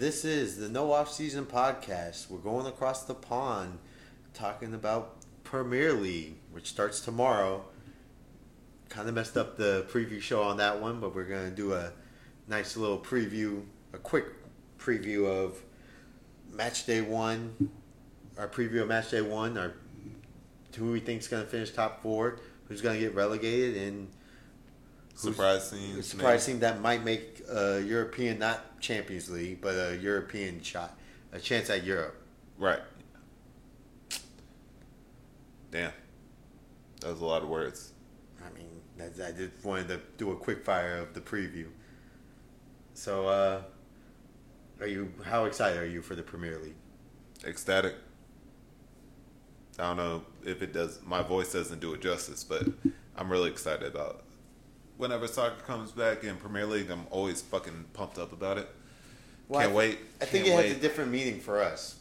This is the No Off Season podcast. We're going across the pond talking about Premier League, which starts tomorrow. Kind of messed up the preview show on that one, but we're going to do a nice little preview, a quick preview of match day one, our preview of match day one, our who we think is going to finish top four, who's going to get relegated, and Surprising. surprising that might make a European, not Champions League, but a European shot, a chance at Europe. Right. Damn. That was a lot of words. I mean, I just wanted to do a quick fire of the preview. So, uh, are you? How excited are you for the Premier League? Ecstatic. I don't know if it does. My voice doesn't do it justice, but I'm really excited about. Whenever soccer comes back in Premier League, I'm always fucking pumped up about it. Well, Can't I, wait. I think Can't it has a different meaning for us,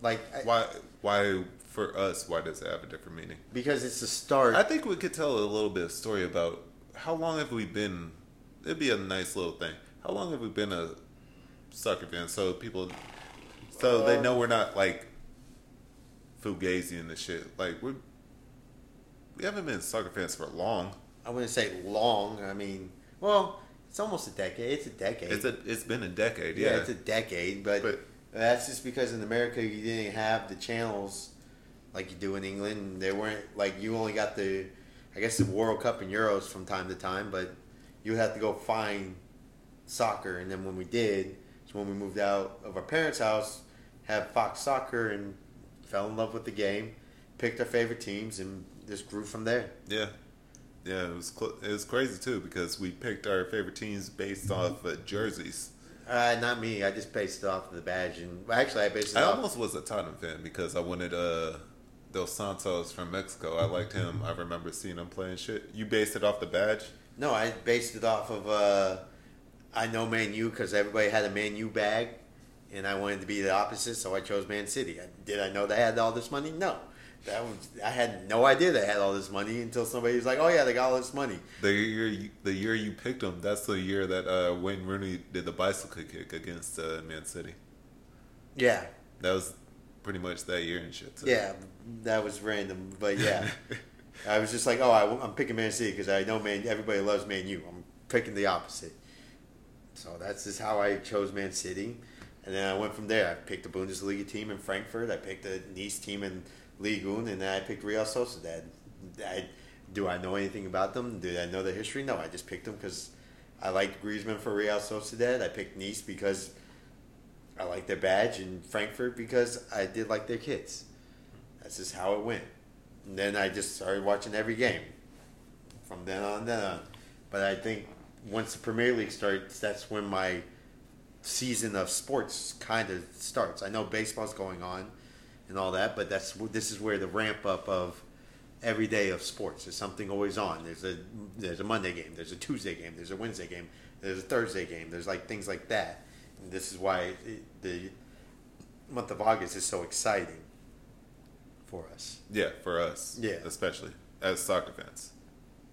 like I, Why? Why for us? Why does it have a different meaning? because it's the start. I think we could tell a little bit of story about how long have we been. It'd be a nice little thing. How long have we been a soccer fan? So people, so they Uh, know we're not like fugazi and the shit. Like we, we haven't been soccer fans for long. I wouldn't say long. I mean, well, it's almost a decade. It's a decade. It's a, it's been a decade. yeah, Yeah, it's a decade, but, But- that's just because in America you didn't have the channels like you do in England. They weren't like you only got the, I guess the World Cup and Euros from time to time, but you had to go find soccer. And then when we did, it's when we moved out of our parents' house, had Fox Soccer, and fell in love with the game, picked our favorite teams, and just grew from there. yeah, yeah. It was cl- it was crazy too because we picked our favorite teams based off uh, jerseys. Uh, not me. I just based it off of the badge, and well, actually, I based it I off. almost was a Tottenham fan because I wanted uh Dos Santos from Mexico. I liked him. I remember seeing him playing shit. You based it off the badge? No, I based it off of uh, I know Man U because everybody had a Man U bag, and I wanted to be the opposite, so I chose Man City. I, did I know they had all this money? No, that was I had no idea they had all this money until somebody was like, "Oh yeah, they got all this money." The year you, the year you picked them, that's the year that uh, Wayne Rooney did the bicycle kick against uh, Man City. Yeah, That was pretty much that year and shit. Too. yeah, that was random, but yeah, I was just like, "Oh, I, am picking Man City because I know Man. Everybody loves Man U. I'm picking the opposite." So that's just how I chose Man City. And then I went from there. I picked a Bundesliga team in Frankfurt. I picked a Nice team in Ligue 1, and then I picked Real Sociedad. I, do I know anything about them? Did I know their history? No, I just picked them because I liked Griezmann for Real Sociedad. I picked Nice because I liked their badge, and Frankfurt because I did like their kids. That's just how it went. And then I just started watching every game from then on, then on. But I think once the Premier League starts, that's when my season of sports kind of starts. I know baseball's going on and all that, but that's this is where the ramp up of every day of sports. There's something always on. There's a there's a Monday game. There's a Tuesday game. There's a Wednesday game. There's a Thursday game. There's like things like that. And this is why it, the month of August is so exciting for us. yeah, for us, Yeah. especially as soccer fans,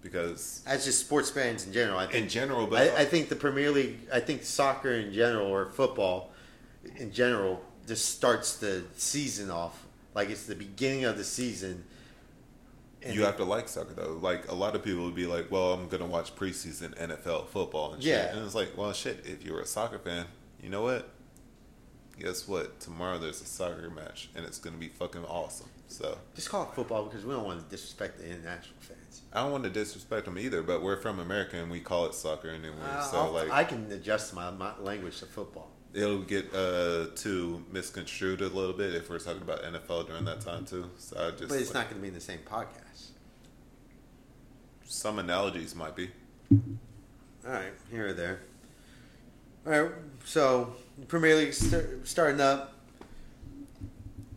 because As just sports fans in general, I think in general, but I, I think the Premier League, I think soccer in general or football in general just starts the season off like it's the beginning of the season. And you have to like soccer though. Like a lot of people would be like, "Well, I'm gonna watch preseason NFL football and shit." Yeah. And it's like, well, shit. If you're a soccer fan, you know what? Guess what? Tomorrow there's a soccer match, and it's gonna be fucking awesome. So just call it football because we don't want to disrespect the international fans. I don't want to disrespect them either, but we're from America and we call it soccer anyway. Uh, so I'll- like, I can adjust my, my language to football. It'll get uh too misconstrued a little bit if we're talking about NFL during that time too. So I just But it's like, not going to be in the same podcast. some analogies might be. All right, here or there. All right, so Premier League st- starting up.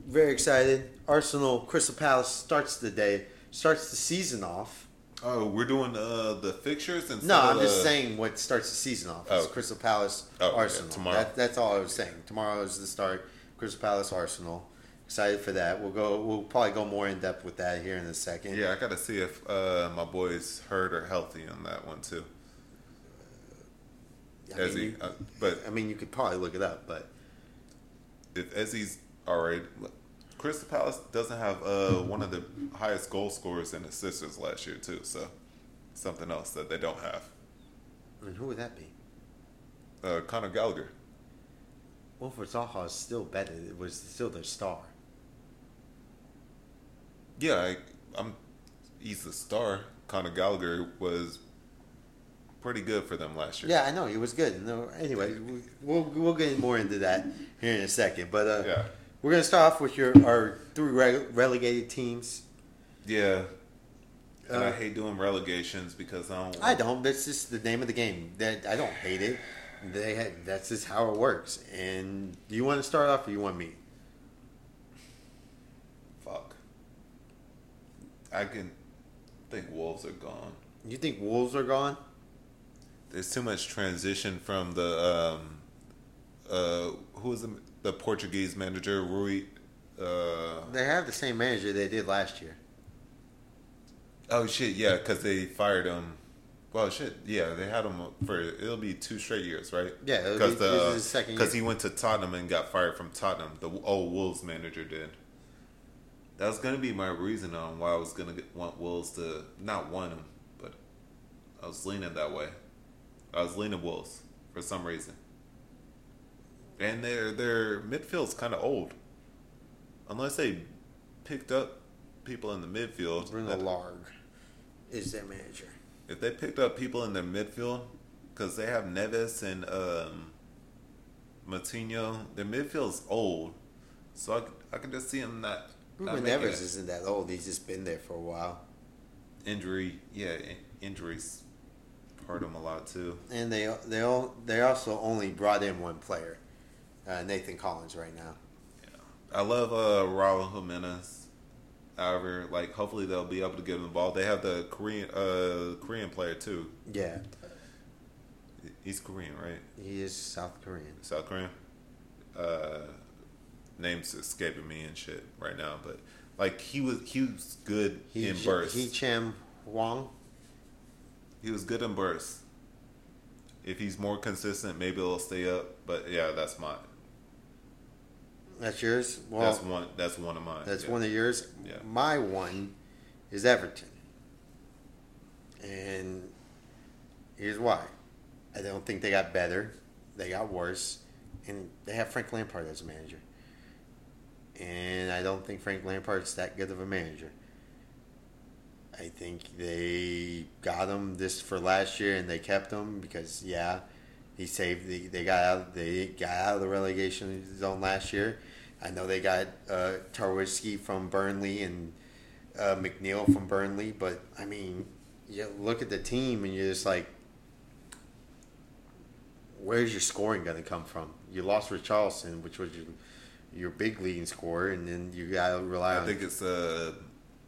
Very excited. Arsenal, Crystal Palace starts the day, starts the season off. Oh, we're doing uh the fixtures and stuff. No, I'm just saying what starts the season off. It's Oh. Crystal Palace, Oh, yeah, Arsenal. tomorrow. That, that's all I was saying. Tomorrow is the start. Crystal Palace, Arsenal. Excited for that. We'll go. We'll probably go more in depth with that here in a second. Yeah, I gotta see if uh, my boys hurt or healthy on that one too. I Ezzy, mean, you- uh, but I mean, you could probably look it up, but if Ezzy's all right, Crystal Palace doesn't have uh, one of the highest goal scorers and assisters last year too. So something else that they don't have. and who would that be? Uh, Conor Gallagher. Wilfred Zaha is still better. It was still their star. Yeah, I, I'm. He's the star. Conor Gallagher was pretty good for them last year. Yeah, I know he was good. No, anyway, we- we'll we'll get more into that here in a second. But uh, Yeah. We're gonna start off with your our three re- relegated teams. Yeah. And I Uh, hate doing relegations because I don't. I don't. That's just the name of the game. That I don't hate it. They had, that's just how it works. And do you want to start off, or you want me? Fuck. I can think Wolves are gone. You think Wolves are gone? There's too much transition from the um, uh, who was the, the Portuguese manager Rui. Uh, They have the same manager they did last year. oh shit, yeah, because they fired him. Well, shit, yeah, they had him for it'll be two straight years, right? Yeah, because be- this is his second because he went to Tottenham and got fired from Tottenham. The old Wolves manager did. That was gonna be my reason on why I was gonna get, want Wolves to not want him, but I was leaning that way. I was leaning Wolves for some reason. And their their midfield's kind of old, unless they picked up people in the midfield. Bruno that- Lage is their manager. if they picked up people in their midfield, because they have Neves and um, Moutinho, their midfield's old, so I, could- I could just see them not. not Ruben making Neves isn't that old. He's just been there for a while. injury, yeah, in- injuries hurt him a lot too. And they they all they also only brought in one player, uh, Nathan Collins, right now. I love uh, Raul Jimenez. However, like hopefully they'll be able to give him the ball. They have the Korean uh, Korean player too. Yeah, He's Korean, right? he is South Korean. South Korean. Uh, names escaping me and shit right now, but like he was, he was good He in bursts. He Cham Huang. he was good in bursts. If he's more consistent, maybe it'll stay up. But yeah, that's mine. That's yours. Well, that's one. That's one of mine. That's yeah. one of yours. Yeah. My one is Everton. And here's why. I don't think they got better. They got worse. And they have Frank Lampard as a manager. And I don't think Frank Lampard's that good of a manager. I think they got him this for last year and they kept him because yeah, he saved the they got out they got out of the relegation zone last year. I know they got uh, Tarkowski from Burnley and uh, McNeil from Burnley, but I mean, you look at the team and you're just like, where's your scoring going to come from? You lost Richarlison, which was your your big leading scorer, and then you got to rely on. I think it's uh,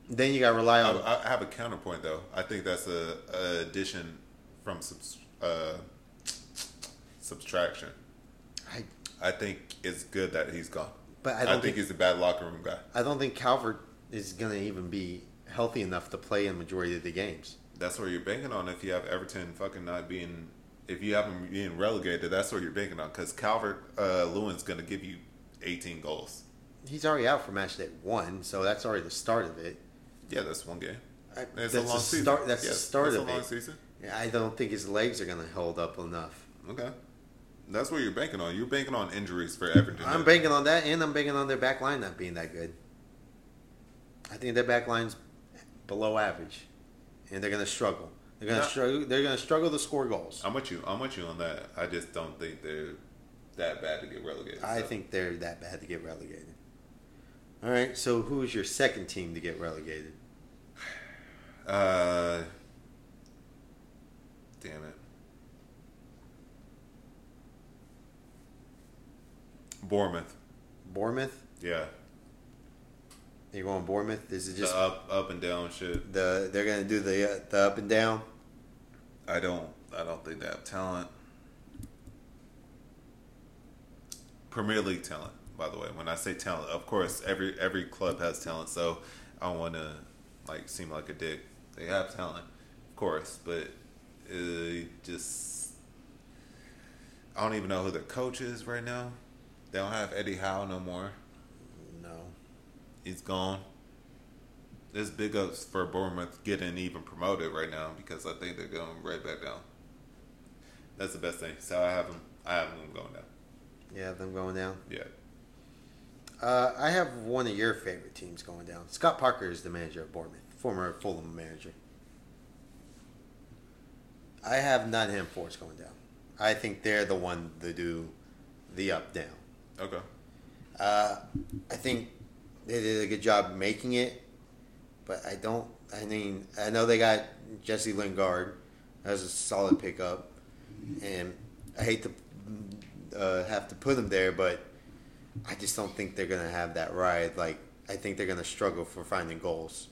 then you got to rely I, on. I have a counterpoint though. I think that's a, a addition from subs, uh, subtraction. I, I think it's good that he's gone. but I I, don't think, think, he's a bad locker room guy. I don't think Calvert is going to even be healthy enough to play in majority of the games. That's where you're banking on if you have Everton fucking not being, if you have them being relegated. That's what you're banking on because Calvert uh, Lewin's going to give you 18 goals. He's already out for match day one, so that's already the start of it. Yeah, that's one game. I, that's a long the season. start. That's the start that's of a long it. season. I don't think his legs are going to hold up enough. Okay, that's what you're banking on. You're banking on injuries for Everton. I'm banking on that, and I'm banking on their back line not being that good. I think their back line's below average, and they're going to struggle. They're going to struggle. They're going to struggle to score goals. I'm with you. I'm with you on that. I just don't think they're that bad to get relegated. I think they're that bad to get relegated. All right, so who is your second team to get relegated? Uh, damn it. Bournemouth. Bournemouth. Yeah. You're going Bournemouth. Is it just up, up and down shit. the they're going to do the uh, the up and down. I don't. I don't think they have talent. Premier League talent, by the way. When I say talent, of course, every every club has talent. So I don't want to like seem like a dick. They have talent, of course, but uh, just I don't even know who their coach is right now. They don't have Eddie Howe no more. No. He's gone. There's big ups for Bournemouth getting even promoted right now because I think they're going right back down. That's the best thing. So I have them. I have them going down. Yeah, them going down. Yeah. Uh, I have one of your favorite teams going down. Scott Parker is the manager of Bournemouth, former Fulham manager. I have Nottingham Forest going down. I think they're the one to do the up down. Okay. Uh, I think they did a good job making it, but I don't. I mean, I know they got Jesse Lingard as a solid pickup, and I hate to uh, have to put him there, but I just don't think they're gonna have that ride. Like, I think they're gonna struggle for finding goals.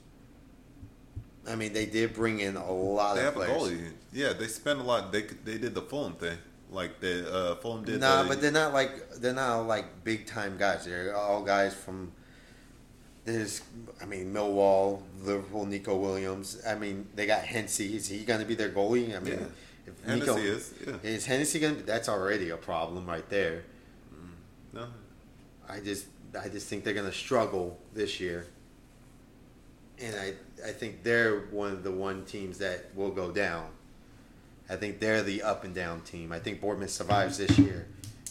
I mean, they did bring in a lot They of have a players. goalie. Yeah, they spent a lot. They they did the Fulham thing. Like the uh, Fulham did. Nah, the, but they're not like they're not like big time guys. They're all guys from. There's, I mean, Millwall, Liverpool, Neco Williams. I mean, they got Hensey. Is he going to be their goalie? I mean, Yeah. if Hennessy is. Yeah. is Hennessy going to? Be that's already a problem right there. No. I just, I just think they're going to struggle this year, and I, I think they're one of the one teams that will go down. I think they're the up and down team. I think Bournemouth survives this year,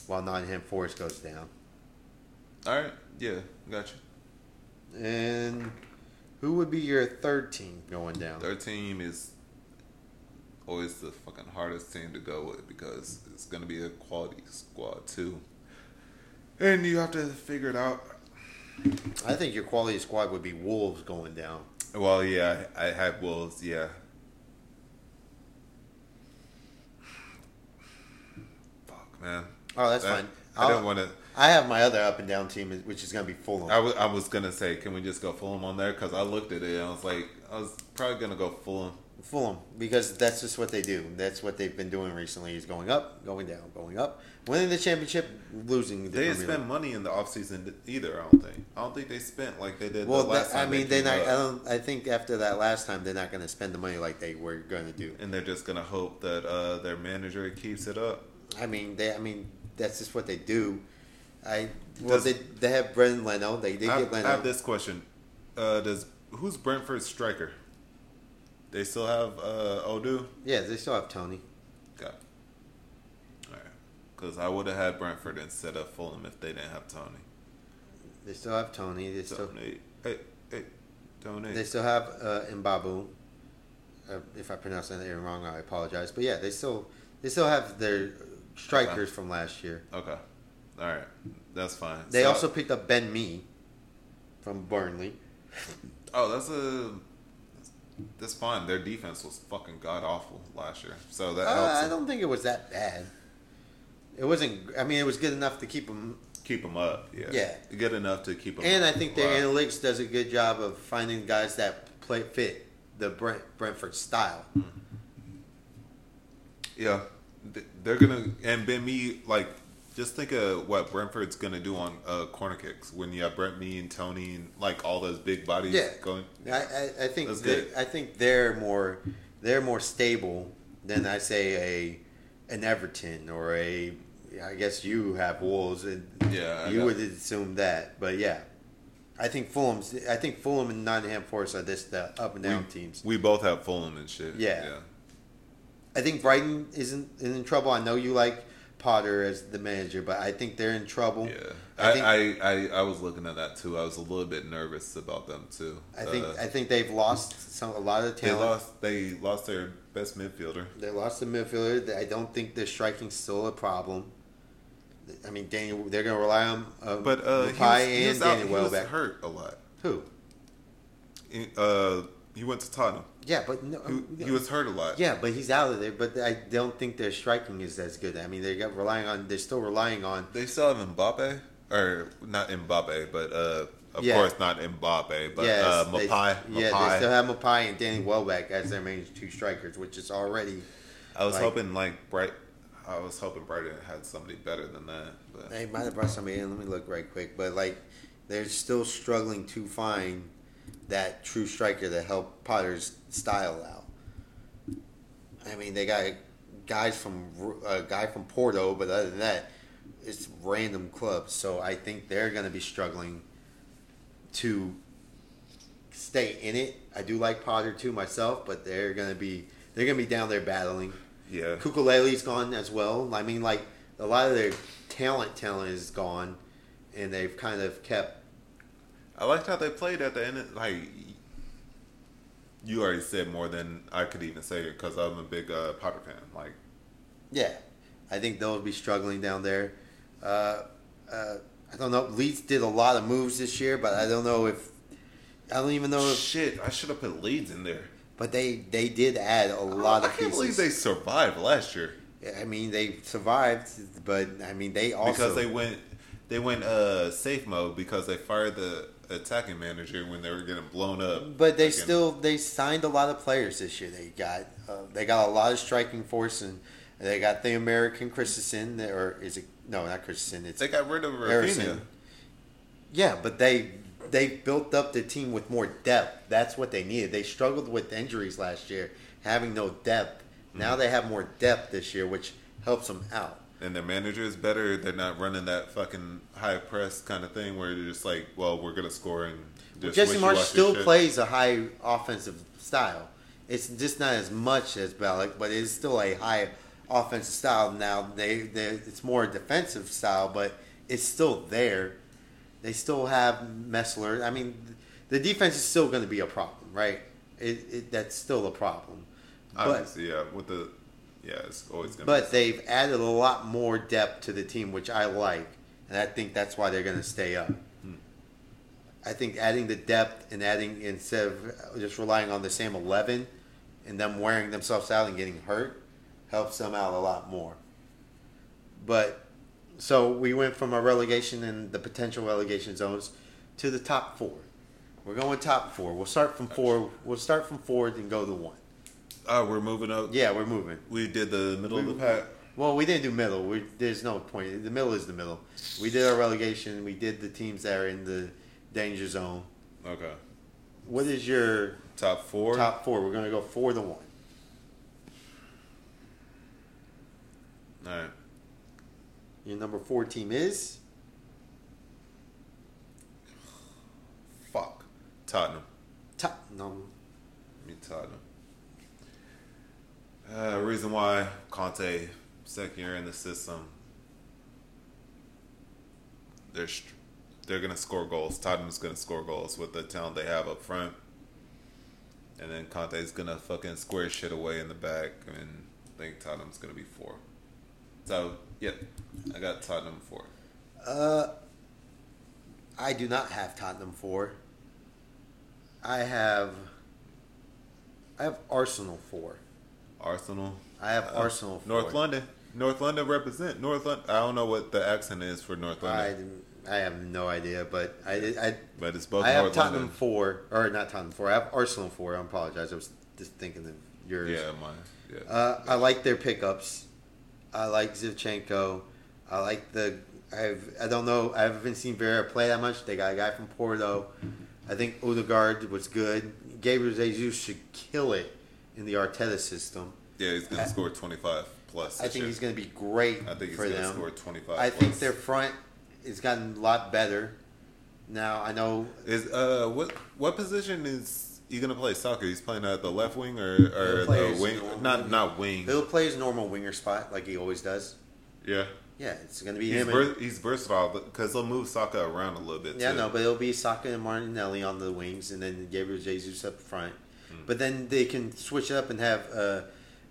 while Nottingham Forest goes down. All right. Yeah. Gotcha. And who would be your third team going down? Their team is always the fucking hardest team to go with because it's gonna be a quality squad too, and you have to figure it out. I think your quality squad would be Wolves going down. Well, yeah, I had Wolves. Yeah. Fuck, man. Oh, that's I- fine. I don't want to. I have my other up and down team, which is going to be Fulham. I was, gonna say, can we just go Fulham on there? Because I looked at it and I was like, I was probably gonna go Fulham. Fulham, because that's just what they do. That's what they've been doing recently. Is going up, going down, going up, winning the championship, losing. The They didn't spend money in the offseason either. I don't think. I don't think they spent like they did Well, the last that- I mean, they they're not. I don't. I think after that last time, they're not going to spend the money like they were going to do. and they're just gonna hope that uh, their manager keeps it up. I mean, they. I mean, that's just what they do. I well, Does- they they have Brendan Leno. They did I, get I Leno. have this question: uh, Does who's Brentford's striker? They still have uh, Odu. Yeah, they still have Toney. Okay. All right. Because I would have had Brentford instead of Fulham if they didn't have Toney. They still have Toney. They still Toney. Hey, hey, Toney. they still have uh, Mbabu. Uh, if I pronounce that wrong, I apologize. But yeah, they still they still have their strikers from last year. Okay. All right. That's fine. They So- also picked up Ben Mee from Burnley. Oh, that's a. That's fine. Their defense was fucking god awful last year, so that Uh, I don't think it was that bad. It wasn't. I mean, it was good enough to keep them. keep them up. Yeah, Yeah. good enough to keep them. And I think their analytics does a good job of finding guys that play fit the Brent, Brentford style. Yeah, Th- they're gonna and Ben Mee like just think of what Brentford's gonna do on uh, corner kicks when you have Brent Me and Toney and like all those big bodies Yeah. going. I, I, I think they. I think they're more they're more stable than I say a an Everton or a I guess you have Wolves and Yeah, you would assume that but yeah I think Fulham's I think Fulham and Nottingham Forest are this the up and down we, teams We both have Fulham and shit. Yeah. yeah. I think Brighton isn't in trouble I know you like Potter as the manager but I think they're in trouble Yeah, I I, think- I, I, I was looking at that too. I was a little bit nervous about them too. I think Uh, I think they've lost some a lot of talent. they lost. They lost their best midfielder. They lost the midfielder. I don't think their striking's still a problem. I mean, Daniel, they're going to rely on uh, But uh, he was, he and was, out, Daniel was Welbeck. hurt a lot. Who? Uh, he went to Tottenham. Yeah, but no, He, he was hurt a lot. Yeah, but he's out of there. But I don't think their striking is as good. I mean, they got relying on. They're still relying on. They still have Mbappe, or not Mbappe, but uh, of Yeah. course not Mbappe, but yes, uh, they- Maupay. Yeah, they still have Maupay and Danny Welbeck as their main two strikers, which is already. I was like- hoping like Bright. I was hoping Brighton had somebody better than that. But They might have brought somebody in. Let me look right quick. But like, they're still struggling to find that true striker that helped Potter's style out. I mean, they got guys from a uh, guy from Porto, but other than that, it's random clubs. So I think they're going to be struggling to stay in it. I do like Potter too myself, but they're going to be they're going to be down there battling. Yeah. Cucurella's gone as well. I mean, like a lot of their talent, talent is gone, and they've kind of kept. I liked how they played at the end. Of, like you already said more than I could even say because I'm a big uh, Potter fan. Like, yeah, I think they'll be struggling down there. Uh, uh, I don't know. Leeds did a lot of moves this year, but I don't know if I don't even know if. Shit, I should have put Leeds in there. But they they did add a lot I of can't pieces. believe they survived last year I mean, they survived, but I mean, they also because they went they went uh, safe mode because they fired the attacking manager when they were getting blown up. But they still they signed a lot of players this year. They got uh, they got a lot of striking force, and they got the American Christensen, or is it no, not Christensen? It's they got rid of Rafinha. Yeah, but they they built up the team with more depth. That's what they needed. They struggled with injuries last year, having no depth. Now they have more depth this year, which helps them out. And their manager is better. They're not running that fucking high press kind of thing where they're just like, well, we're gonna score and Well, Jesse wishy-washy still plays a high offensive style. It's just not as much as Bellick, but it's still a high offensive style. Now they, they it's more a defensive style, but it's still there. They still have Meslier. I mean, the defense is still going to be a problem, right? It, it that's still a problem. But Obviously, yeah. With the yeah, it's always gonna. but be they've added a lot more depth to the team, which I like, and I think that's why they're going to stay up. Hmm. I think adding the depth and adding instead of uh, just relying on the same eleven and them wearing themselves out and getting hurt helps them out a lot more. But so we went from a relegation and the potential relegation zones to the top four. We're going top four. We'll start from four. We'll start from four and go to one. Oh, we're moving up. Yeah, we're moving. We did the middle of the pack. Well, we didn't do middle. We, there's no point. The middle is the middle. We did our relegation. We did the teams that are in the danger zone. Okay. What is your Top four. top four? We're going to go four to one. All right. Your number four team is Fuck. Tottenham. Tottenham. Me Tottenham. Uh, reason why Conte second year in the system. They're they're gonna score goals. Tottenham's gonna score goals with the talent they have up front, and then Conte's gonna fucking square shit away in the back, and I think Tottenham's gonna be four. So yep, I got Tottenham four. Uh, I do not have Tottenham four. I have. I have Arsenal four. Arsenal. I have Uh, Arsenal. North London. North London represent North London. I don't know what the accent is for North London, I have no idea, but I, I but it's both I have Tottenham London. four, or not Tottenham four. I have Arsenal four. I apologize. I was just thinking of yours. Yeah, mine. Yeah. Uh, I like their pickups. I like Zinchenko. I like the. I've. I don't know. I haven't seen Vieira play that much. They got a guy from Porto. I think Odegaard was good. Gabriel Jesus should kill it in the Arteta system. yeah, he's gonna score twenty five plus. I think year. he's going to be great I think he's for gonna them. score twenty five. I think their front has gotten a lot better. Now I know is uh what what position is he gonna play soccer? He's playing at the left wing or or the wing? Not wing. not wing. he'll play his normal winger spot like he always does. Yeah, Yeah, it's going to be he's him. ver- he's versatile because he'll move Saka around a little bit. yeah, too. no, but it'll be Saka and Martinelli on the wings, and then Gabriel Jesus up front. Hmm. But then they can switch up and have uh,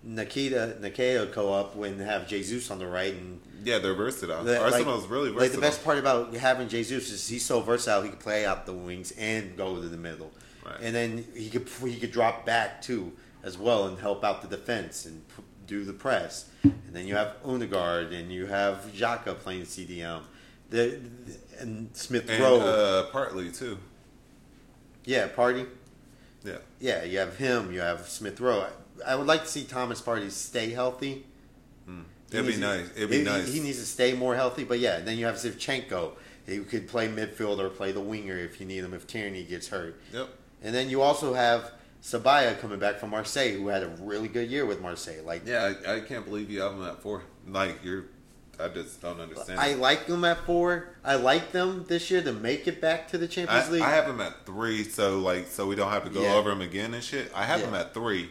Nketiah go up and have Jesus on the right and yeah, they're versatile. The- Arsenal's like, really Like the best part about having Jesus is he's so versatile. He can play out the wings and go to the middle, Right. and then he could he could drop back too as well and help out the defense and p- do the press. And then you have Odegaard and you have Xhaka playing CDM. The, the- and Smith Rowe, uh, partly too. yeah, Partey, Yeah, yeah, you have him. You have Smith Rowe. I, I would like to see Thomas Partey stay healthy. Hmm. He it'd be nice. It'd be he, nice. He needs to stay more healthy, but yeah. Then you have Zinchenko. He could play midfield or play the winger if you need him if Tierney gets hurt. Yep. And then you also have Saliba coming back from Marseille, who had a really good year with Marseille. Like, Yeah, I, I can't believe you have him at four. Like you're, I just don't understand. I it. like them at four. I like them this year to make it back to the Champions I, League. I have them at three, so like, so we don't have to go Yeah. over them again and shit. I have Yeah. them at three.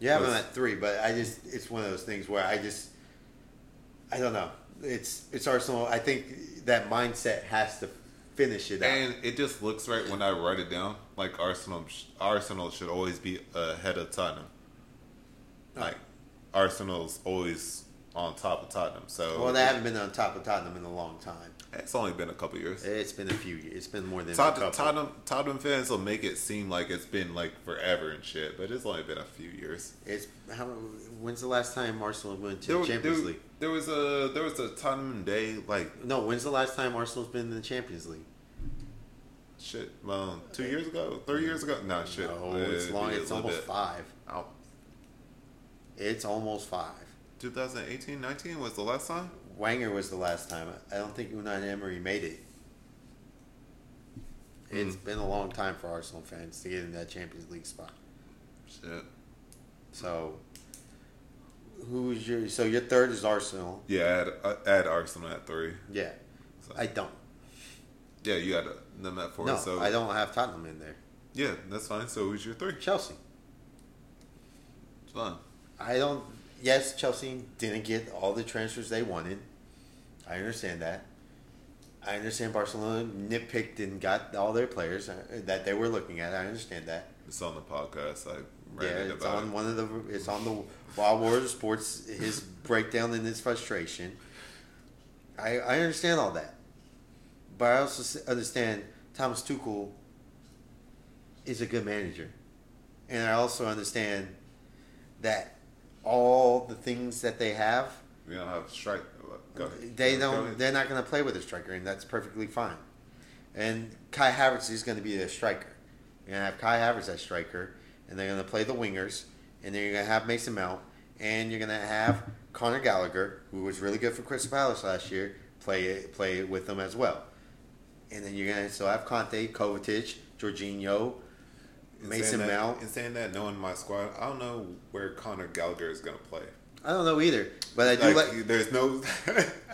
You have them at three, but I just it's one of those things where I just I don't know. It's it's Arsenal. I think that mindset has to finish it out. And it just looks right when I write it down. Like Arsenal, Arsenal should always be ahead of Tottenham. Oh. Like Arsenal's always on top of Tottenham. So well, they haven't been on top of Tottenham in a long time. It's only been a couple years. It's been a few years. It's been more than a Tottenham, couple. Tottenham, Tottenham fans will make it seem like it's been like forever and shit, but it's only been a few years. It's how? When's the last time Arsenal went to There, the Champions there- League? there was a there was a Tottenham day like No, when's the last time Arsenal's been in the Champions League? shit. Well, two years ago, three years ago. No shit. No, it's long. It's almost bit. five. Oh, It's almost five. 2018, 19 was the last time. Wenger was the last time. I don't think Unai Emery made it. It's Hmm. been a long time for Arsenal fans to get in that Champions League spot. Shit. So, who's your? So your third is Arsenal. Yeah, add, add Arsenal at three. Yeah, So, I don't. yeah, you had them at four. No, so I don't have Tottenham in there. Yeah, that's fine. So who's your three? Chelsea. It's fine. I don't. Yes, Chelsea didn't get all the transfers they wanted. I understand that. I understand Barcelona nitpicked and got all their players uh, that they were looking at. I understand that. It's on the podcast. I Yeah, ranted it's about on it. one of the. It's on the Wild Wars Sports. His breakdown and his frustration. I I understand all that, but I also understand Thomas Tuchel is a good manager, and I also understand that all the things that they have, We don't have strike. Go ahead. they Go don't. ahead. They're not going to play with a striker, and that's perfectly fine. And Kai Havertz is going to be their striker. You're going to have Kai Havertz as striker, and they're going to play the wingers, and then you're going to have Mason Mount, and you're going to have Conor Gallagher, who was really good for Crystal Palace last year, play play with them as well. And then you're going to still have Kanté, Kovacic, Jorginho, In Mason that- Mount. In saying that, knowing my squad, I don't know where Conor Gallagher is going to play. I don't know either, but I do Like, like. there's no.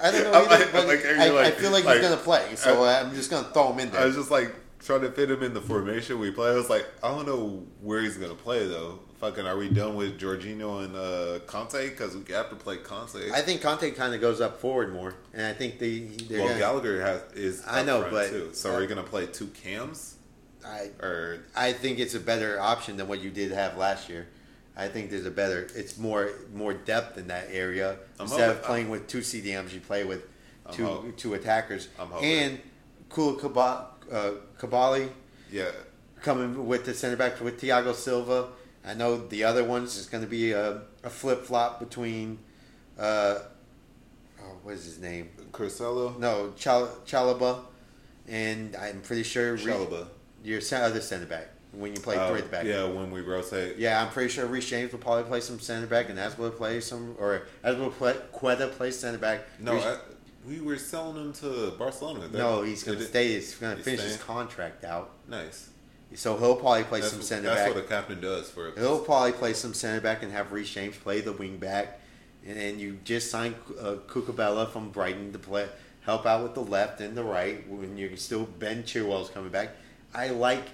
I don't know either, like- but like, I, I feel like, he's going to play, so I, am just going to throw him in there. I was just like trying to fit him in the formation we play. I was like, I don't know where he's gonna play though. Fucking, are we done with Jorginho and uh, Kanté? Because we have to play Kanté. I think Kanté kind of goes up forward more, and I think the well, gonna, Gallagher has is. I know, but- too. so are we gonna play two cams I or? I think it's a better option than what you did have last year. I think there's a better. It's more more depth in that area I'm instead of hoping- playing with two CDMs. You play with I'm two hope- two attackers I'm hoping. and Kula Kaba- uh, Koulibaly Yeah, coming with the center back with Thiago Silva. I know the other ones is going to be a, a flip flop between. Uh, oh, what is his name? Carcelo, No, Chal- Chalobah, and I'm pretty sure Re- Chalobah. Your other center back when you play Uh, three at the back. Yeah, when we rotate. Yeah, I'm pretty sure Reece James will probably play some center back, and as will play some, or as will play Quetta play center back. No, Reece- I, we were selling him to Barcelona. That- no, he's going to stay. He's going to finish his contract out, Nice. so he'll probably play That's, some center that's back. what a captain does for. A, He'll probably play some center back and have Reece James play the wing back, and then you just signed uh, Cucurella from Brighton to play help out with the left and the right when you're still Ben Chilwell's coming back. I like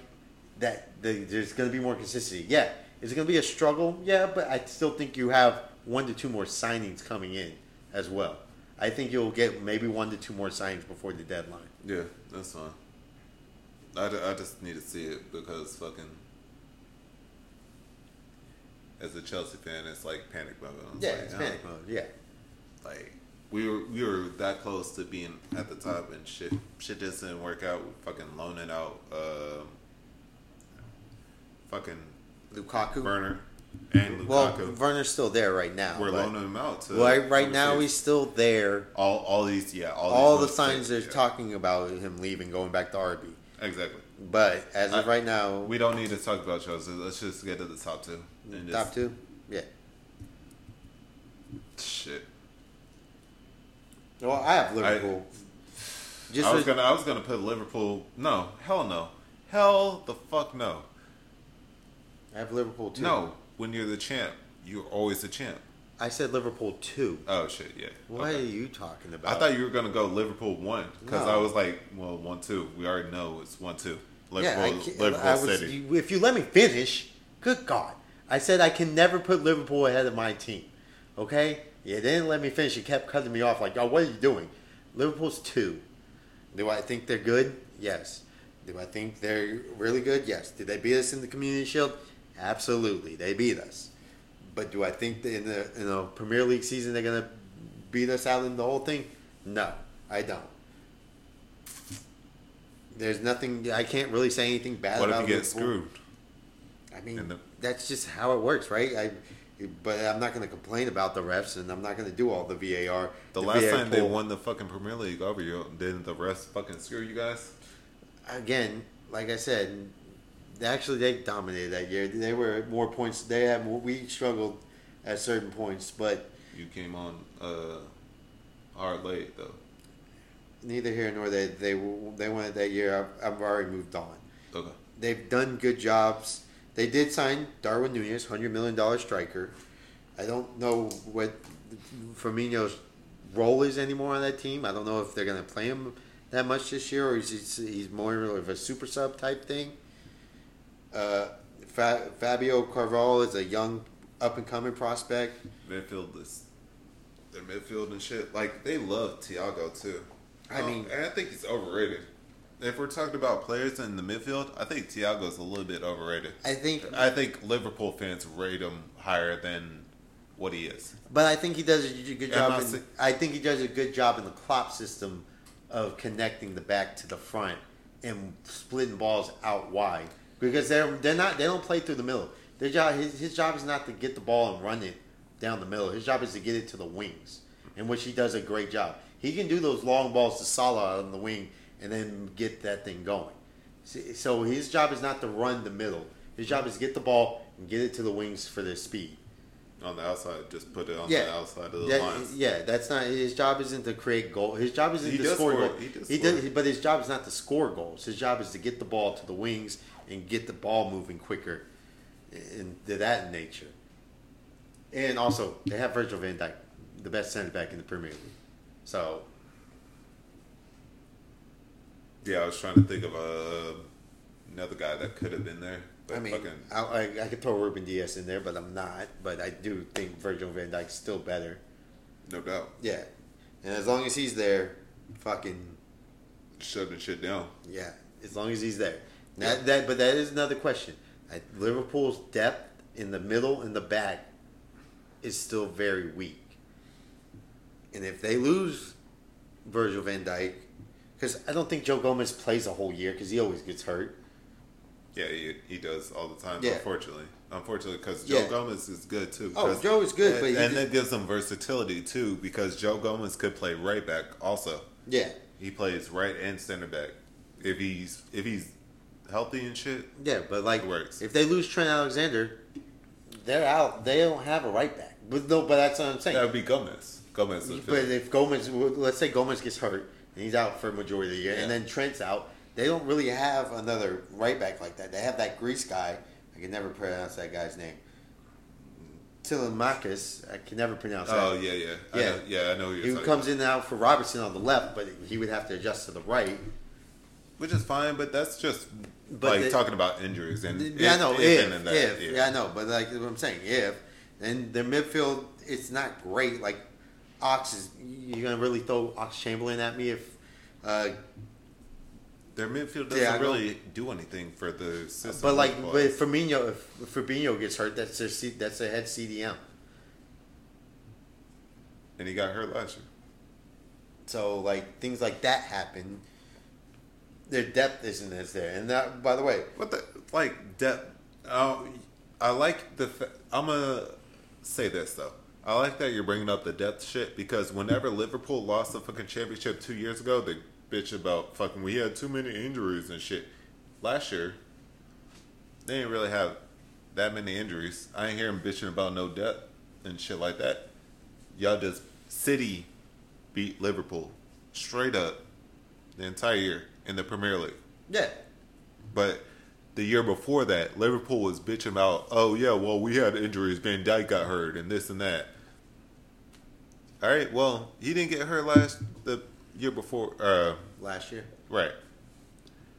that the, there's going to be more consistency. Yeah, is it going to be a struggle? Yeah, but I still think you have one to two more signings coming in as well. I think you'll get maybe one to two more signings before the deadline. Yeah, that's fine. I, I just need to see it because fucking. As a Chelsea fan, it's like panic mode. Yeah, like, it's panic mode. Yeah. Like we were we were that close to being at the top, and shit shit just didn't work out. We fucking loaning out, um, fucking Lukaku. Werner and Lukaku. Well, Werner's still there right now. we're loaning him out. To Right, right now he's still there. all all these yeah all, All these the signs they're yeah, talking about him leaving, going back to RB. exactly. But as of right now, We don't need to talk about Chelsea. Let's just get to the top two. Top just- two, yeah. Shit. Well, I have Liverpool. Just I was gonna I was gonna put Liverpool. No, hell no, hell the fuck no. I have Liverpool too. No, when you're the champ, you're always the champ. I said Liverpool two. Oh shit, yeah. What Okay. are you talking about? I thought you were gonna go Liverpool one because No. I was like, well, one two. We already know it's one two. Liverpool, yeah, I Liverpool I was, City. you- if you let me finish, good God. I said I can never put Liverpool ahead of my team. Okay? You didn't let me finish. You kept cutting me off like, oh, what are you doing? Liverpool's two. Do I think they're good? Yes. Do I think they're really good? Yes. Did they beat us in the Community Shield? Absolutely. They beat us. But do I think in the in the Premier League season they're gonna beat us out in the whole thing? No, I don't. There's nothing. I can't really say anything bad what if about you get Liverpool. screwed? I mean, the- that's just how it works, right? I, but I'm not going to complain about the refs, and I'm not going to do all the VAR. The last VAR time they won the fucking Premier League over you, didn't the refs fucking screw you guys? again, like I said, actually they dominated that year. They were more points. They had more, we struggled at certain points, but You came on uh, hard late though. neither here nor there. They they won it that year. I've, I've already moved on. Okay. They've done good jobs. They did sign Darwin Nunez, hundred million dollar striker. I don't know what Firmino's role is anymore on that team. I don't know if they're going to play him that much this year, or he's he's more of a super sub type thing. Uh, Fa- Fabio Carvalho is a young up and coming prospect. Midfield is their midfield and shit. Like they love Thiago too. I Um, mean- and I think he's overrated. If we're talking about players in the midfield, I think Thiago's a little bit overrated. I think, I think Liverpool fans rate him higher than what he is. but I think he does a good job. In, I think he does a good job in the Klopp system of connecting the back to the front and splitting balls out wide because they're they're not they don't play through the middle. Their job his, his job is not to get the ball and run it down the middle. His job is to get it to the wings, in which he does a great job. He can do those long balls to Salah on the wing and then get that thing going. So his job is not to run the middle. His job is to get the ball and get it to the wings for their speed. On the outside, just put it on Yeah. the outside of the That- lines. yeah, that's not his job. Isn't to create goal. His job isn't He to does score score- goals. he does He does, but his job is not to score goals. His job is to get the ball to the wings and get the ball moving quicker, and that nature. And also, they have Virgil Van Dijk, the best center back in the Premier League. So Yeah, I was trying to think of uh, another guy that could have been there. But I mean, fucking, I, I, I could throw Ruben Dias in there, but I'm not. But I do think Virgil Van Dijk's still better. no doubt, Yeah, and as long as he's there, fucking shutting shit down. Yeah, as long as he's there. That, that, but that is another question. I, Liverpool's depth in the middle and the back is still very weak. And if they lose Virgil van Dijk, because I don't think Joe Gomez plays a whole year because he always gets hurt. Yeah, he, he does all the time. Yeah. Unfortunately, unfortunately, because Joe Yeah. Gomez is good too. Oh, Joe is good, and, but and just- that gives him versatility too. Because Joe Gomez could play right back also. Yeah, He plays right and center back if he's if he's healthy and shit. yeah, but like It works. if they lose Trent Alexander, they're out. They don't have a right back. But no, but that's what I'm saying. That would be Gomez. Gomez. But if Gomez, let's say Gomez gets hurt and he's out for majority of the year, and then Trent's out, they don't really have another right back like that. They have that Greece guy. I can never pronounce that guy's name. Tilemakis. I can never pronounce oh that. yeah, yeah, I Yeah. know, yeah. I know He comes about. in and out for Robertson on the left, but he would have to adjust to the right. which is fine. But that's just But like the- talking about injuries and Yeah, I know. If, and if, that, yeah. I know. But like what I'm saying, if and their midfield, it's not great. Like Ox is, you're gonna really throw Ox Chamberlain at me if. Uh, Their midfield doesn't Yeah, really do anything for the system. But like, but if Firmino, if Fabinho gets hurt, that's their C, that's their head CDM. and he got hurt last year. So like things like that happen. Their depth isn't as there, and that by the way, What the like depth? Uh, I like the. I'm gonna say this though. I like that you're bringing up the depth shit because whenever Liverpool lost the fucking championship two years ago, they bitch about fucking we had too many injuries and shit. Last year, they didn't really have that many injuries. I ain't hear them bitching about no depth and shit like that. Y'all just City beat Liverpool straight up the entire year in the Premier League. yeah, But the year before that, Liverpool was bitching about, oh yeah, well we had injuries, Van Dijk got hurt, and this and that. All right, well he didn't get hurt last the year before, uh, last year. right?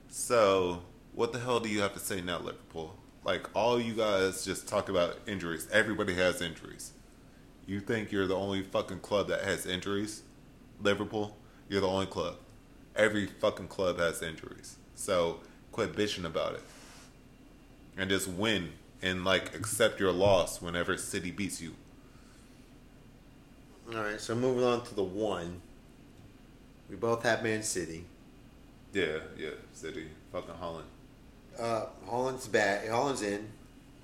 So what the hell do you have to say now, Liverpool? Like all you guys just talk about injuries. Everybody has injuries. You think you're the only fucking club that has injuries? Liverpool, you're the only club. Every fucking club has injuries. So quit bitching about it. And just win and like accept your loss whenever City beats you. All right, so moving on to the one. We both have Man City. Yeah, yeah, City, fucking Haaland. Uh, Haaland's back. Haaland's in.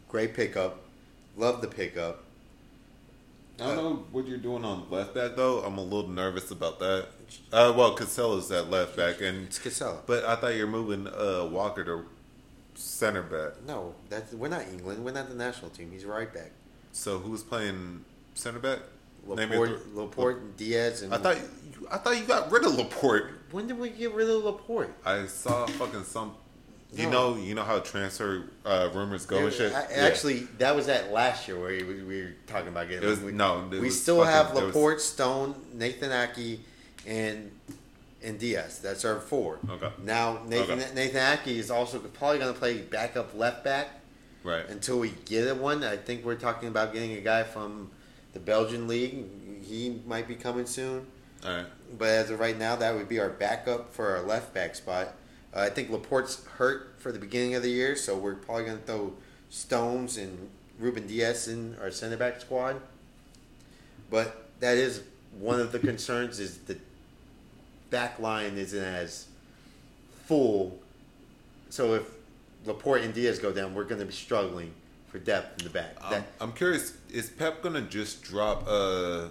Great pickup. Love the pickup. I don't know what you're doing on left back though. I'm a little nervous about that. Uh, well, Cancelo's at left back, and It's Cancelo. but I thought you're moving uh, Walker to center back. No, that's we're not England. We're not the national team. He's right back. So who's playing center back? Laporte, Laporte, Dias, and I thought you, I thought you got rid of Laporte. when did we get rid of Laporte? I saw fucking some. You No. know, you know how transfer uh, rumors go and shit. I- Yeah. Actually, that was that last year where we, we were talking about getting. Was- we, no, we still fucking- have there was- Laporte, Stone, Nathan Aké, and and Dias. That's our four. Okay. Now Nathan Okay. Nathan Aké is also probably going to play backup left back right. until we get a one. I think we're talking about getting a guy from the Belgian league. He might be coming soon. All right. But as of right now, that would be our backup for our left back spot. Uh, I think Laporte's hurt for the beginning of the year, so we're probably going to throw Stones and Ruben Dias in our center back squad. But that is one of the concerns is the back line isn't as full. So if Laporte and Dias go down, we're going to be struggling for depth in the back. I'm, That- I'm curious. Is Pep gonna just drop uh,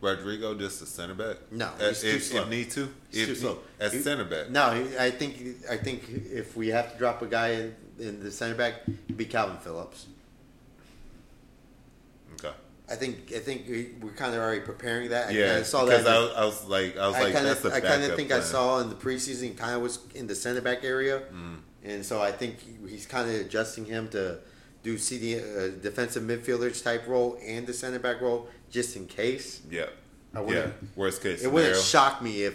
Rodrigo just a center back? No, Uh, he's too if, if need to, He's if slow. as He- center back. No, he- I think I think if we have to drop a guy in, in the center back, it'd be Kalvin Phillips. Okay. I think I think we, we're kind of already preparing that. I Yeah, kinda saw because. I, was- I was like, I was I like, kind that's a I kind of think I saw in the preseason kind of was in the center back area, Mm. and so I think he's kind of adjusting him to do CD uh, defensive midfielders type role and the center back role just in case. Yeah, I yeah. wouldn't- Worst case It wouldn't shock me if